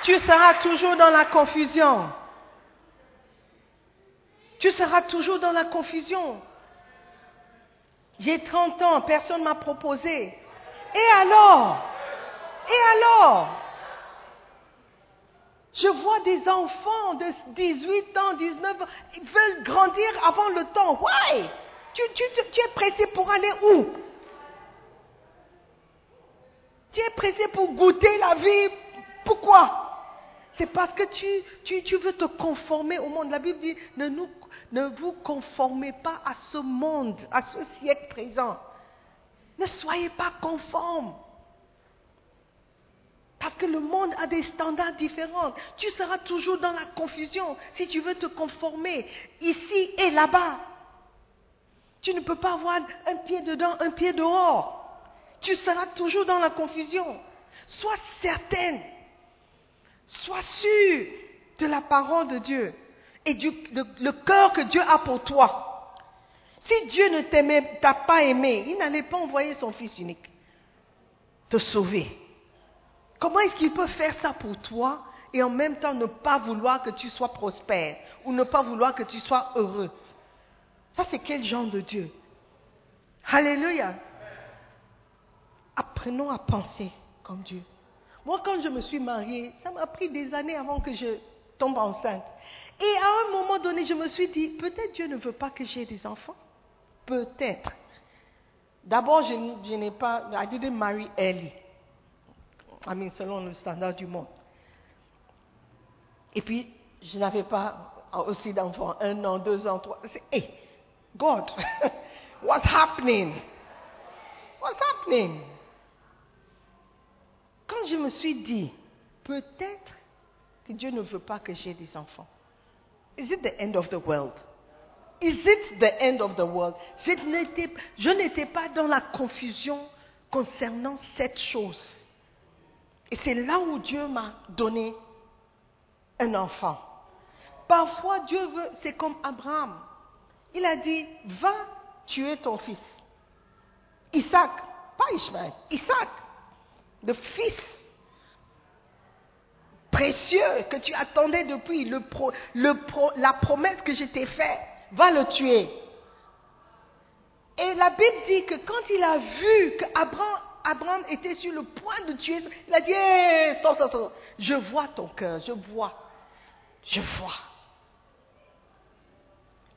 tu seras toujours dans la confusion. Tu seras toujours dans la confusion. J'ai 30 ans, personne ne m'a proposé. Et alors? Et alors? Je vois des enfants de 18 ans, 19 ans, ils veulent grandir avant le temps. Why? Tu, es pressé pour aller où? Tu es pressé pour goûter la vie. Pourquoi? C'est parce que tu, tu, tu veux te conformer au monde. La Bible dit, ne, nous, ne vous conformez pas à ce monde, à ce siècle présent. Ne soyez pas conformes. Parce que le monde a des standards différents. Tu seras toujours dans la confusion si tu veux te conformer ici et là-bas. Tu ne peux pas avoir un pied dedans, un pied dehors. Tu seras toujours dans la confusion. Sois certaine Sois sûr de la parole de Dieu et du le cœur que Dieu a pour toi. Si Dieu ne t'a pas aimé, il n'allait pas envoyer son Fils unique te sauver. Comment est-ce qu'il peut faire ça pour toi et en même temps ne pas vouloir que tu sois prospère ou ne pas vouloir que tu sois heureux? Ça, c'est quel genre de Dieu? Alléluia. Apprenons à penser comme Dieu. Moi, quand je me suis mariée, ça m'a pris des années avant que je tombe enceinte. Et à un moment donné, je me suis dit, peut-être Dieu ne veut pas que j'ai des enfants. Peut-être. D'abord, je, je n'ai pas, I didn't marry early. I mean, selon le standard du monde. Et puis, je n'avais pas aussi d'enfants, un an, deux ans, trois. Hey, God, what's happening? What's happening? Je me suis dit, peut-être que Dieu ne veut pas que j'ai des enfants. Is it the end of the world? Is it the end of the world? Je n'étais pas dans la confusion concernant cette chose. Et c'est là où Dieu m'a donné un enfant. Parfois, Dieu veut, c'est comme Abraham. Il a dit, va tuer ton fils. Isaac, pas Ishmael, Isaac, le fils précieux que tu attendais depuis, la promesse que je t'ai faite, va le tuer. Et la Bible dit que quand il a vu qu'Abraham Abraham était sur le point de tuer, il a dit, stop. je vois ton cœur, je vois, je vois.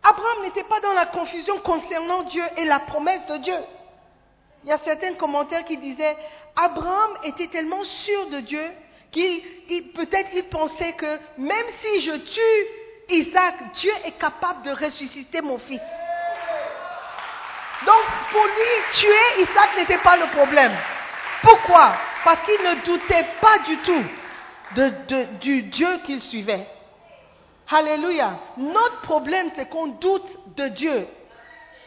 Abraham n'était pas dans la confusion concernant Dieu et la promesse de Dieu. Il y a certains commentaires qui disaient, Abraham était tellement sûr de Dieu qu'il il- peut-être il pensait que même si je tue Isaac, Dieu est capable de ressusciter mon fils. Donc, pour lui, tuer Isaac n'était pas le problème. Pourquoi? Parce qu'il ne doutait pas du tout du Dieu qu'il suivait. Alléluia. Notre problème, c'est qu'on doute de Dieu.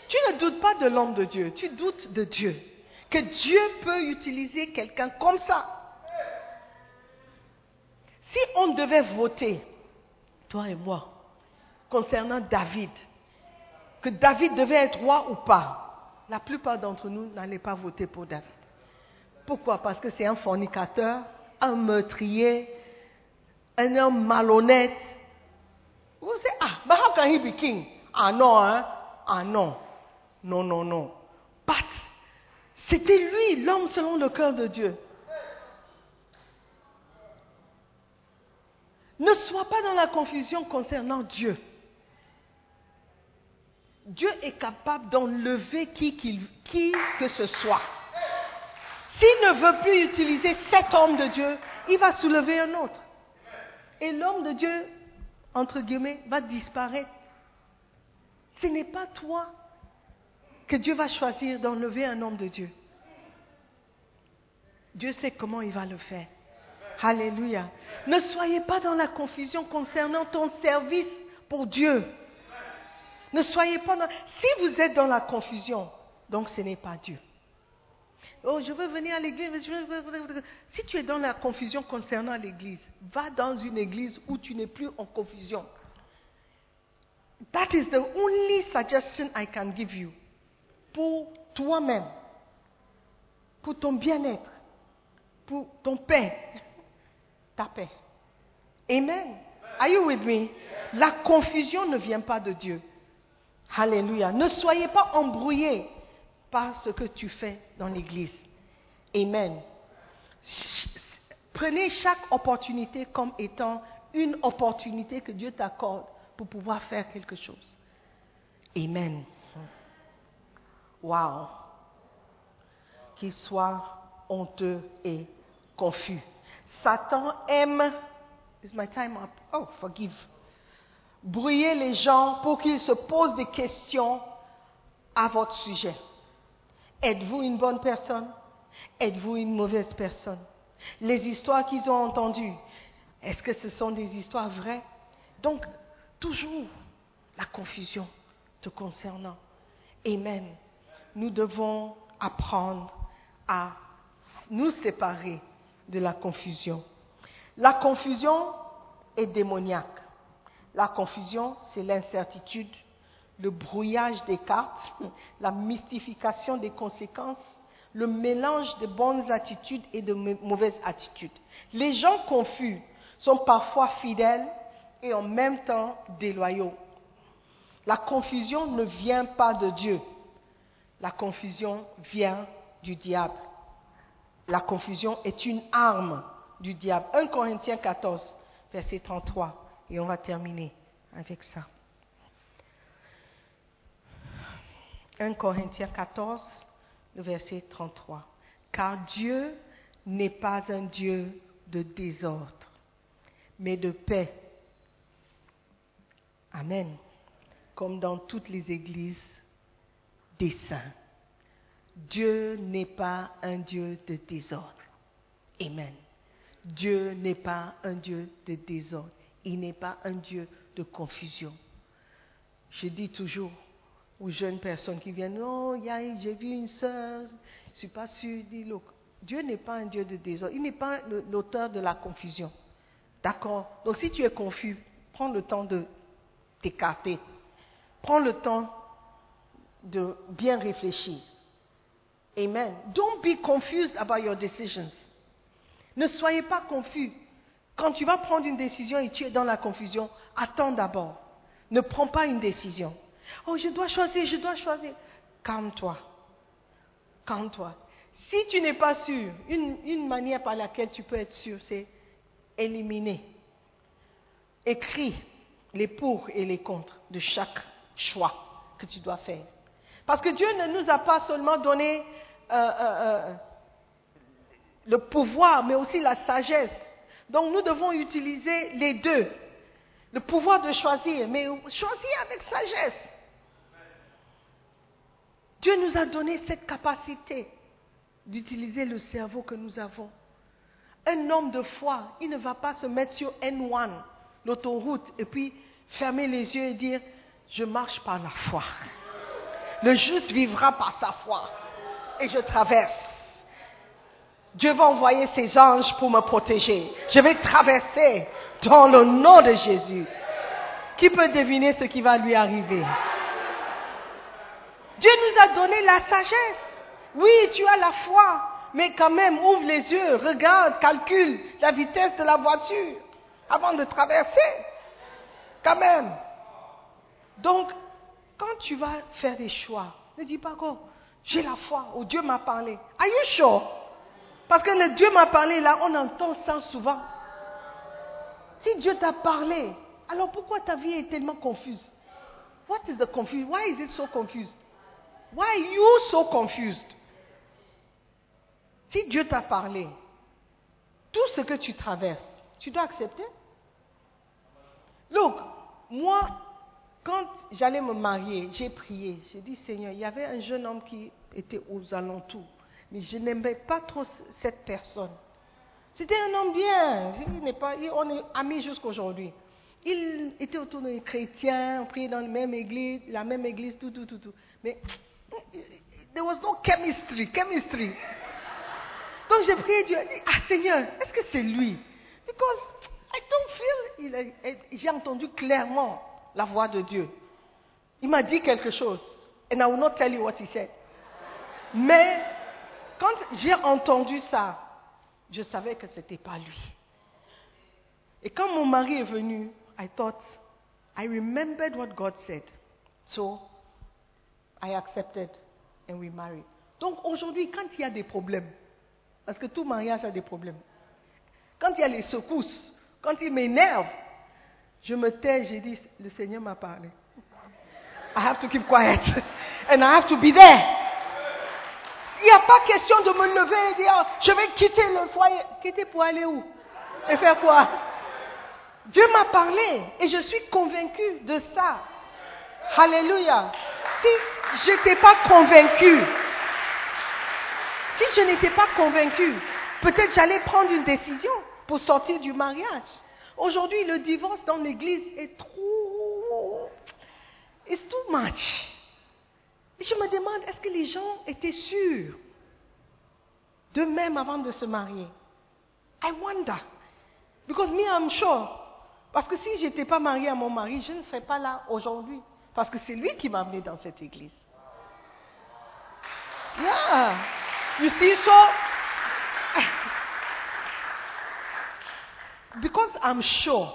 Tu ne doutes pas de l'homme de Dieu, tu doutes de Dieu. Que Dieu peut utiliser quelqu'un comme ça. Si on devait voter, toi et moi, concernant David, que David devait être roi ou pas, la plupart d'entre nous n'allaient pas voter pour David. Pourquoi? Parce que c'est un fornicateur, un meurtrier, un homme malhonnête. Vous savez, ah, but how can he be king? Ah non, hein? Ah non. Non, non, non. Pat, c'était lui, l'homme selon le cœur de Dieu. Ne sois pas dans la confusion concernant Dieu. Dieu est capable d'enlever qui, que ce soit. S'il ne veut plus utiliser cet homme de Dieu, il va soulever un autre. Et l'homme de Dieu, entre guillemets, va disparaître. Ce n'est pas toi que Dieu va choisir d'enlever un homme de Dieu. Dieu sait comment il va le faire. Alléluia. Ne soyez pas dans la confusion concernant ton service pour Dieu. Ne soyez pas dans... Si vous êtes dans la confusion, donc ce n'est pas Dieu. Oh, je veux venir à l'église. Si tu es dans la confusion concernant l'église, va dans une église où tu n'es plus en confusion. That is the only suggestion I can give you. Pour toi-même, pour ton bien-être, pour ton paix, ta paix. Amen. Are you with me? La confusion ne vient pas de Dieu. Alléluia. Ne soyez pas embrouillés par ce que tu fais dans l'église. Amen. Prenez chaque opportunité comme étant une opportunité que Dieu t'accorde pour pouvoir faire quelque chose. Amen. Wow. Qu'il soit honteux et confus. Satan aime. Is my time up? Oh, forgive. Brouiller les gens pour qu'ils se posent des questions à votre sujet. Êtes-vous une bonne personne? Êtes-vous une mauvaise personne? Les histoires qu'ils ont entendues, est-ce que ce sont des histoires vraies? Donc, toujours la confusion te concernant. Amen. Nous devons apprendre à nous séparer de la confusion. La confusion est démoniaque. La confusion, c'est l'incertitude, le brouillage des cartes, la mystification des conséquences, le mélange de bonnes attitudes et de mau- mauvaises attitudes. Les gens confus sont parfois fidèles et en même temps déloyaux. La confusion ne vient pas de Dieu. La confusion vient du diable. La confusion est une arme du diable. 1 Corinthiens 14, verset 33. Et on va terminer avec ça. 1 Corinthiens 14, le verset 33. Car Dieu n'est pas un Dieu de désordre, mais de paix. Amen. Comme dans toutes les églises des saints. Dieu n'est pas un Dieu de désordre. Amen. Dieu n'est pas un Dieu de désordre. Il n'est pas un Dieu de confusion. Je dis toujours aux jeunes personnes qui viennent, oh, j'ai vu une sœur, je ne suis pas sûre. Dieu n'est pas un Dieu de désordre. Il n'est pas l'auteur de la confusion. D'accord? Donc si tu es confus, prends le temps de t'écarter. Prends le temps de bien réfléchir. Amen. Don't be confused about your decisions. Ne soyez pas confus. Quand tu vas prendre une décision et tu es dans la confusion, attends d'abord. Ne prends pas une décision. Oh, je dois choisir, je dois choisir. Calme-toi. Calme-toi. Si tu n'es pas sûr, une, une manière par laquelle tu peux être sûr, c'est éliminer. Écris les pour et les contre de chaque choix que tu dois faire. Parce que Dieu ne nous a pas seulement donné euh, euh, euh, le pouvoir, mais aussi la sagesse. Donc nous devons utiliser les deux. Le pouvoir de choisir, mais choisir avec sagesse. Dieu nous a donné cette capacité d'utiliser le cerveau que nous avons. Un homme de foi, il ne va pas se mettre sur N1, l'autoroute, et puis fermer les yeux et dire, je marche par la foi. Le juste vivra par sa foi. Et je traverse. Dieu va envoyer ses anges pour me protéger. Je vais traverser dans le nom de Jésus. Qui peut deviner ce qui va lui arriver? Dieu nous a donné la sagesse. Oui, tu as la foi, mais quand même, ouvre les yeux, regarde, calcule la vitesse de la voiture avant de traverser. Quand même. Donc, quand tu vas faire des choix, ne dis pas que j'ai la foi, ou Dieu m'a parlé. Are you sure? Parce que le Dieu m'a parlé, là, on entend ça souvent. Si Dieu t'a parlé, alors pourquoi ta vie est tellement confuse? What is the confusion? Why is it so confused? Why are you so confused? Si Dieu t'a parlé, tout ce que tu traverses, tu dois accepter. Look, moi, quand j'allais me marier, j'ai prié. J'ai dit, Seigneur, il y avait un jeune homme qui était aux alentours, mais je n'aimais pas trop cette personne. C'était un homme bien, il n'est pas, on est amis jusqu'aujourd'hui. Il était autour des chrétiens, on priait dans la même église, la même église, tout, tout, tout, tout. Mais there was no chemistry, chemistry. Donc j'ai prié Dieu, dit, ah Seigneur, est-ce que c'est lui? Because I don't feel, j'ai entendu clairement la voix de Dieu. Il m'a dit quelque chose. And I will not tell you what he said. Mais quand j'ai entendu ça, je savais que ce n'était pas lui. Et quand mon mari est venu, I thought, I remembered what God said. So, I accepted and we married. Donc aujourd'hui, quand il y a des problèmes, parce que tout mariage a des problèmes, quand il y a les secousses, quand il m'énerve, je me tais, j'ai dit, le Seigneur m'a parlé. I have to keep quiet. And I have to be there. Il n'y a pas question de me lever et dire, je vais quitter le foyer. Quitter pour aller où? Et faire quoi? Dieu m'a parlé et je suis convaincue de ça. Alléluia. Si je n'étais pas convaincue, si je n'étais pas convaincue, peut-être j'allais prendre une décision pour sortir du mariage. Aujourd'hui, le divorce dans l'église est trop. It's too much. Et je me demande, est-ce que les gens étaient sûrs d'eux-mêmes avant de se marier? I wonder. Because me, I'm sure. Parce que si je n'étais pas mariée à mon mari, je ne serais pas là aujourd'hui. Parce que c'est lui qui m'a amené dans cette église. Yeah. You see, so. Because I'm sure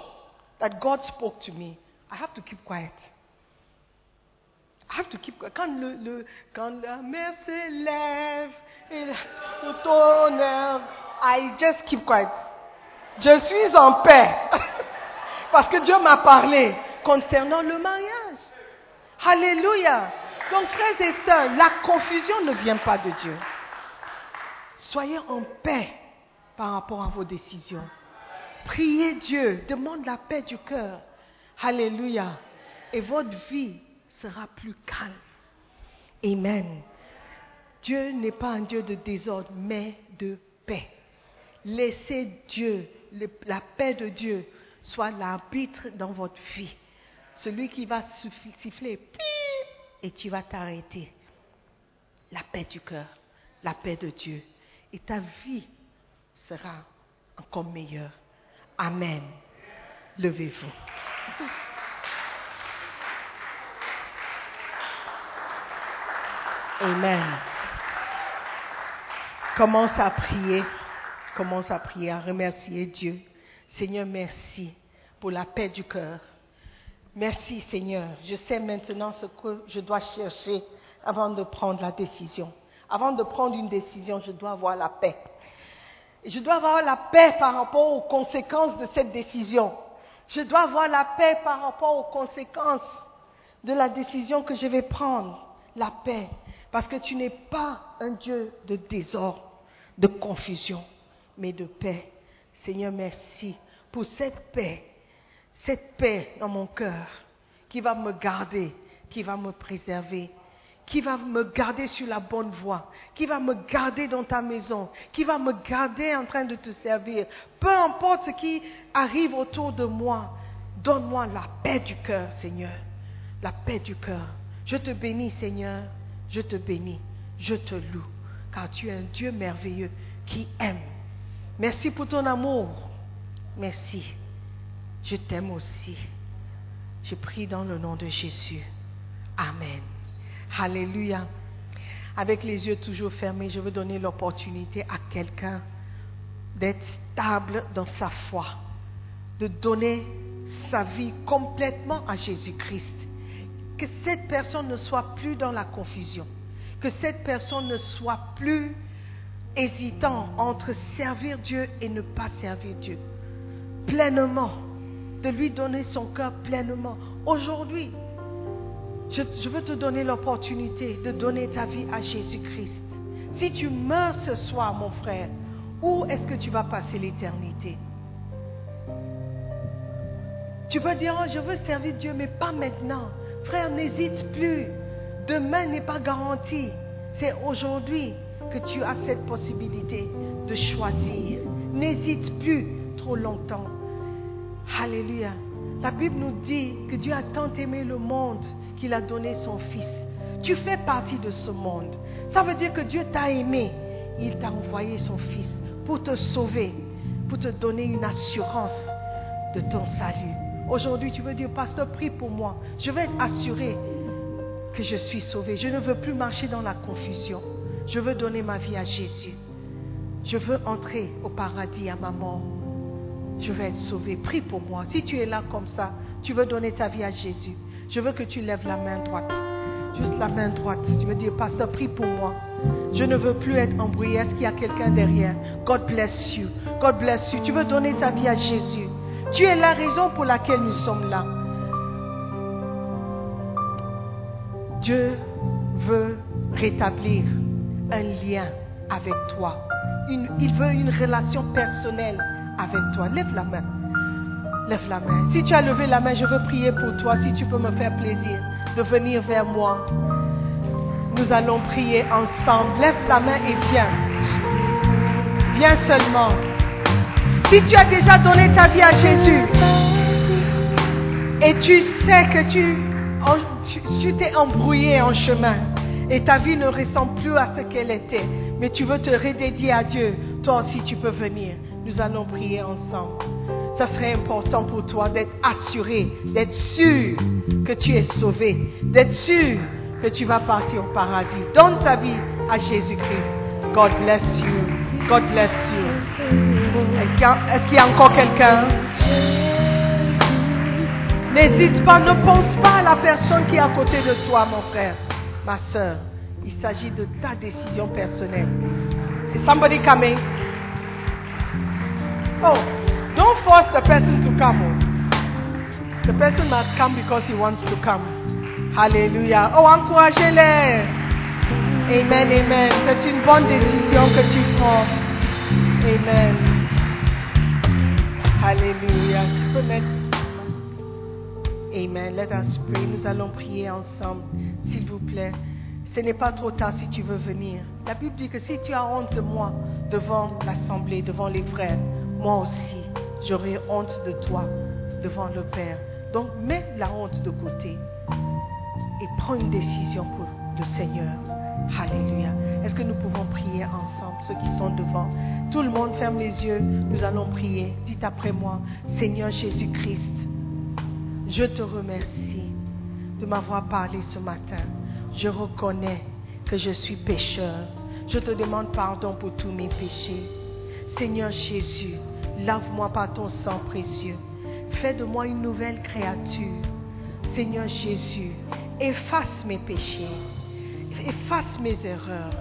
that God spoke to me, I have to keep quiet. I have to keep quiet. Quand, le, le, quand la mer et le I just keep quiet. Je suis en paix. Parce que Dieu m'a parlé concernant le mariage. Alléluia. Donc, frères et sœurs, la confusion ne vient pas de Dieu. Soyez en paix par rapport à vos décisions. Priez Dieu, demande la paix du cœur. Alléluia. Et votre vie sera plus calme. Amen. Dieu n'est pas un Dieu de désordre, mais de paix. Laissez Dieu, la paix de Dieu, soit l'arbitre dans votre vie. Celui qui va siffler, et tu vas t'arrêter. La paix du cœur, la paix de Dieu. Et ta vie sera encore meilleure. Amen. Levez-vous. Amen. Commence à prier. Commence à prier, à remercier Dieu. Seigneur, merci pour la paix du cœur. Merci Seigneur. Je sais maintenant ce que je dois chercher avant de prendre la décision. Avant de prendre une décision, je dois avoir la paix. Je dois avoir la paix par rapport aux conséquences de cette décision. Je dois avoir la paix par rapport aux conséquences de la décision que je vais prendre. La paix. Parce que tu n'es pas un Dieu de désordre, de confusion, mais de paix. Seigneur, merci pour cette paix. Cette paix dans mon cœur qui va me garder, qui va me préserver, qui va me garder sur la bonne voie, qui va me garder dans ta maison, qui va me garder en train de te servir. Peu importe ce qui arrive autour de moi, donne-moi la paix du cœur, Seigneur. La paix du cœur. Je te bénis, Seigneur. Je te bénis. Je te loue. Car tu es un Dieu merveilleux qui aime. Merci pour ton amour. Merci. Je t'aime aussi. Je prie dans le nom de Jésus. Amen. Alléluia. Avec les yeux toujours fermés, je veux donner l'opportunité à quelqu'un d'être stable dans sa foi, de donner sa vie complètement à Jésus-Christ. Que cette personne ne soit plus dans la confusion, que cette personne ne soit plus hésitant entre servir Dieu et ne pas servir Dieu. Pleinement, de lui donner son cœur pleinement. Aujourd'hui, je, veux te donner l'opportunité de donner ta vie à Jésus-Christ. Si tu meurs ce soir, mon frère, où est-ce que tu vas passer l'éternité? Tu peux dire, oh, je veux servir Dieu, mais pas maintenant. Frère, n'hésite plus. Demain n'est pas garanti. C'est aujourd'hui que tu as cette possibilité de choisir. N'hésite plus trop longtemps. Alléluia. La Bible nous dit que Dieu a tant aimé le monde qu'il a donné son Fils. Tu fais partie de ce monde. Ça veut dire que Dieu t'a aimé. Il t'a envoyé son Fils pour te sauver, pour te donner une assurance de ton salut. Aujourd'hui, tu veux dire, pasteur, prie pour moi. Je vais être assuré que je suis sauvé. Je ne veux plus marcher dans la confusion. Je veux donner ma vie à Jésus. Je veux entrer au paradis à ma mort. Je veux être sauvé. Prie pour moi. Si tu es là comme ça, tu veux donner ta vie à Jésus. Je veux que tu lèves la main droite. Juste la main droite. Tu veux dire, pasteur, prie pour moi. Je ne veux plus être embrouillé. Est-ce qu'il y a quelqu'un derrière? God bless you. God bless you. Tu veux donner ta vie à Jésus. Tu es la raison pour laquelle nous sommes là. Dieu veut rétablir un lien avec toi. Il veut une relation personnelle avec toi. Lève la main. Lève la main. Si tu as levé la main, je veux prier pour toi. Si tu peux me faire plaisir de venir vers moi. Nous allons prier ensemble. Lève la main et viens. Viens seulement. Si tu as déjà donné ta vie à Jésus et tu sais que tu t'es embrouillé en chemin et ta vie ne ressemble plus à ce qu'elle était, mais tu veux te redédier à Dieu, toi aussi tu peux venir. Nous allons prier ensemble. Ça serait important pour toi d'être assuré, d'être sûr que tu es sauvé, d'être sûr que tu vas partir au paradis. Donne ta vie à Jésus-Christ. God bless you. God bless you. Est-ce qu'il y a- encore quelqu'un? N'hésite pas, ne pense pas à la personne qui est à côté de toi, mon frère, ma soeur. Il s'agit de ta décision personnelle. Is somebody coming? Oh, don't force the person to come. oh. The person must come because he wants to come. Hallelujah. Oh, encouragez-les. Amen, amen. C'est une bonne décision que tu prends. Amen. Hallelujah. Amen. Let us pray. Nous allons prier ensemble, s'il vous plaît. Ce n'est pas trop tard si tu veux venir. La Bible dit que si tu as honte de moi devant l'assemblée, devant les frères, moi aussi, j'aurai honte de toi devant le Père. Donc mets la honte de côté et prends une décision pour le Seigneur. Alléluia. Est-ce que nous pouvons prier ensemble, ceux qui sont devant? Tout le monde ferme les yeux. Nous allons prier. Dites après moi, Seigneur Jésus-Christ, je te remercie de m'avoir parlé ce matin. Je reconnais que je suis pécheur. Je te demande pardon pour tous mes péchés. Seigneur Jésus, lave-moi par ton sang précieux. Fais de moi une nouvelle créature. Seigneur Jésus, efface mes péchés. Efface mes erreurs.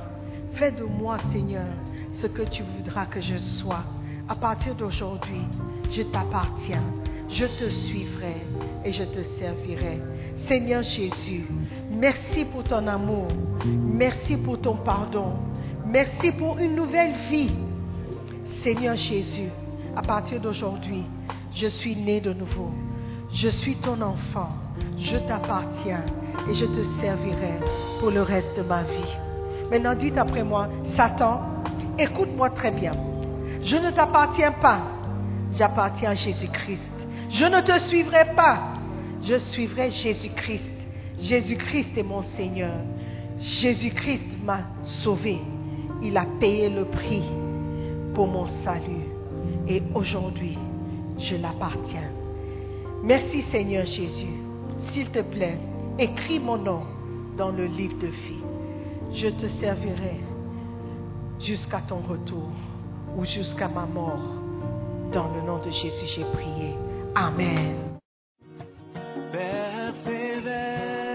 Fais de moi, Seigneur, ce que tu voudras que je sois. À partir d'aujourd'hui, je t'appartiens. Je te suivrai et je te servirai. Seigneur Jésus, merci pour ton amour. Merci pour ton pardon. Merci pour une nouvelle vie. Seigneur Jésus, à partir d'aujourd'hui, je suis né de nouveau. Je suis ton enfant. Je t'appartiens et je te servirai pour le reste de ma vie. Maintenant, dites après moi, Satan, écoute-moi très bien. Je ne t'appartiens pas, j'appartiens à Jésus-Christ. Je ne te suivrai pas, je suivrai Jésus-Christ. Jésus-Christ est mon Seigneur. Jésus-Christ m'a sauvé. Il a payé le prix pour mon salut. Et aujourd'hui, je l'appartiens. Merci Seigneur Jésus. S'il te plaît, écris mon nom dans le livre de vie. Je te servirai jusqu'à ton retour ou jusqu'à ma mort. Dans le nom de Jésus, j'ai prié. Amen.